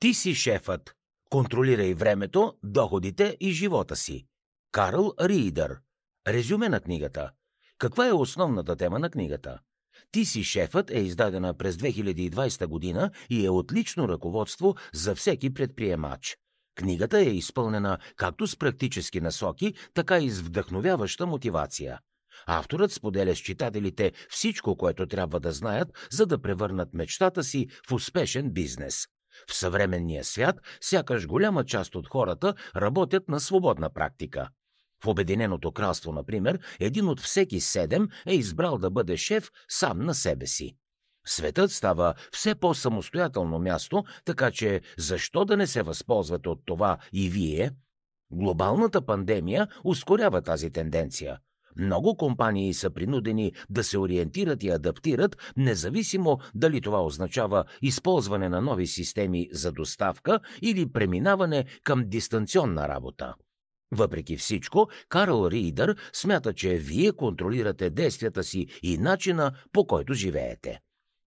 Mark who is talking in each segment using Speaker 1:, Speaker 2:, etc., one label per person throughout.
Speaker 1: Ти си шефът. Контролирай времето, доходите и живота си. Карл Ридър. Резюме на книгата. Каква е основната тема на книгата? Ти си шефът е издадена през 2020 година и е отлично ръководство за всеки предприемач. Книгата е изпълнена както с практически насоки, така и с вдъхновяваща мотивация. Авторът споделя с читателите всичко, което трябва да знаят, за да превърнат мечтата си в успешен бизнес. В съвременния свят, сякаш голяма част от хората работят на свободна практика. В Обединеното кралство, например, един от всеки седем е избрал да бъде шеф сам на себе си. Светът става все по-самостоятелно място, така че защо да не се възползвате от това и вие? Глобалната пандемия ускорява тази тенденция. Много компании са принудени да се ориентират и адаптират, независимо дали това означава използване на нови системи за доставка или преминаване към дистанционна работа. Въпреки всичко, Карл Ридър смята, че вие контролирате действията си и начина по който живеете.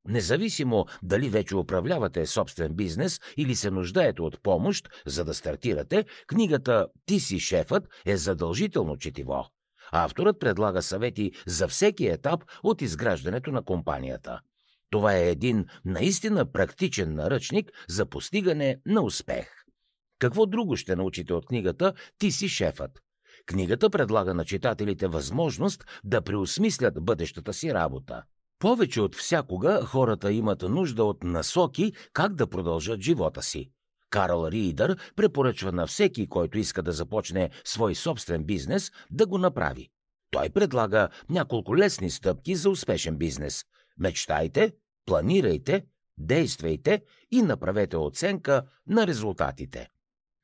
Speaker 1: Независимо дали вече управлявате собствен бизнес или се нуждаете от помощ, за да стартирате, книгата «Ти си шефът» е задължително четиво. Авторът предлага съвети за всеки етап от изграждането на компанията. Това е един наистина практичен наръчник за постигане на успех. Какво друго ще научите от книгата «Ти си шефът»? Книгата предлага на читателите възможност да преосмислят бъдещата си работа. Повече от всякога хората имат нужда от насоки как да продължат живота си. Карл Ридър препоръчва на всеки, който иска да започне свой собствен бизнес, да го направи. Той предлага няколко лесни стъпки за успешен бизнес. Мечтайте, планирайте, действайте и направете оценка на резултатите.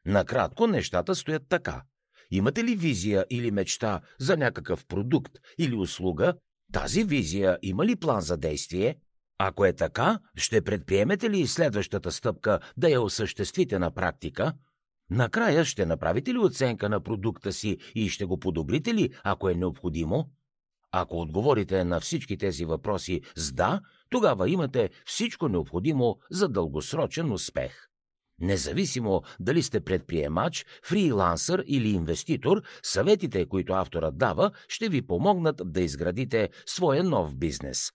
Speaker 1: Накратко нещата стоят така. Имате ли визия или мечта за някакъв продукт или услуга? Тази визия има ли план за действие? Ако е така, ще предприемете ли следващата стъпка да я осъществите на практика? Накрая ще направите ли оценка на продукта си и ще го подобрите ли, ако е необходимо? Ако отговорите на всички тези въпроси с да, тогава имате всичко необходимо за дългосрочен успех. Независимо дали сте предприемач, фрилансър или инвеститор, съветите, които авторът дава, ще ви помогнат да изградите своя нов бизнес.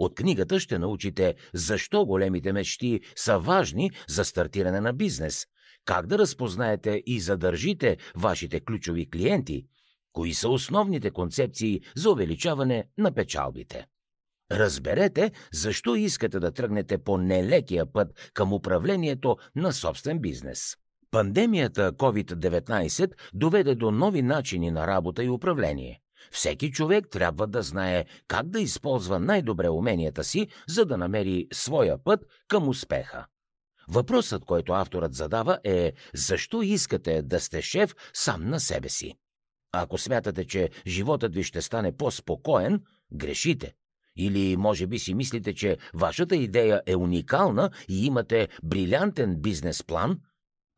Speaker 1: От книгата ще научите защо големите мечти са важни за стартиране на бизнес, как да разпознаете и задържите вашите ключови клиенти, кои са основните концепции за увеличаване на печалбите. Разберете защо искате да тръгнете по нелекия път към управлението на собствен бизнес. Пандемията COVID-19 доведе до нови начини на работа и управление. Всеки човек трябва да знае как да използва най-добре уменията си, за да намери своя път към успеха. Въпросът, който авторът задава е защо искате да сте шеф сам на себе си? Ако смятате, че животът ви ще стане по-спокоен, грешите. Или може би си мислите, че вашата идея е уникална и имате брилянтен бизнес план?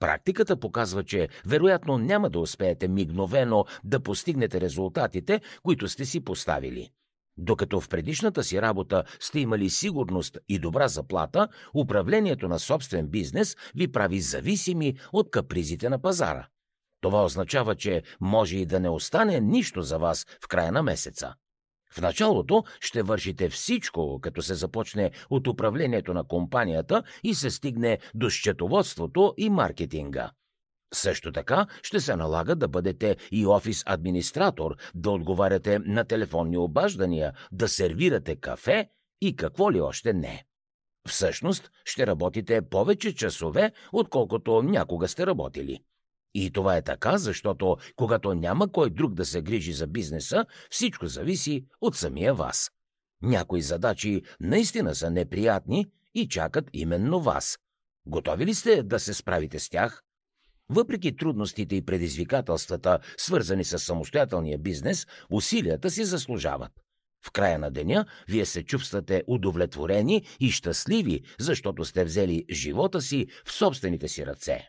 Speaker 1: Практиката показва, че вероятно няма да успеете мигновено да постигнете резултатите, които сте си поставили. Докато в предишната си работа сте имали сигурност и добра заплата, управлението на собствен бизнес ви прави зависими от капризите на пазара. Това означава, че може и да не остане нищо за вас в края на месеца. В началото ще вършите всичко, като се започне от управлението на компанията и се стигне до счетоводството и маркетинга. Също така ще се налага да бъдете и офис администратор, да отговаряте на телефонни обаждания, да сервирате кафе и какво ли още не. Всъщност ще работите повече часове, отколкото някога сте работили. И това е така, защото когато няма кой друг да се грижи за бизнеса, всичко зависи от самия вас. Някои задачи наистина са неприятни и чакат именно вас. Готови ли сте да се справите с тях? Въпреки трудностите и предизвикателствата, свързани с самостоятелния бизнес, усилията си заслужават. В края на деня вие се чувствате удовлетворени и щастливи, защото сте взели живота си в собствените си ръце.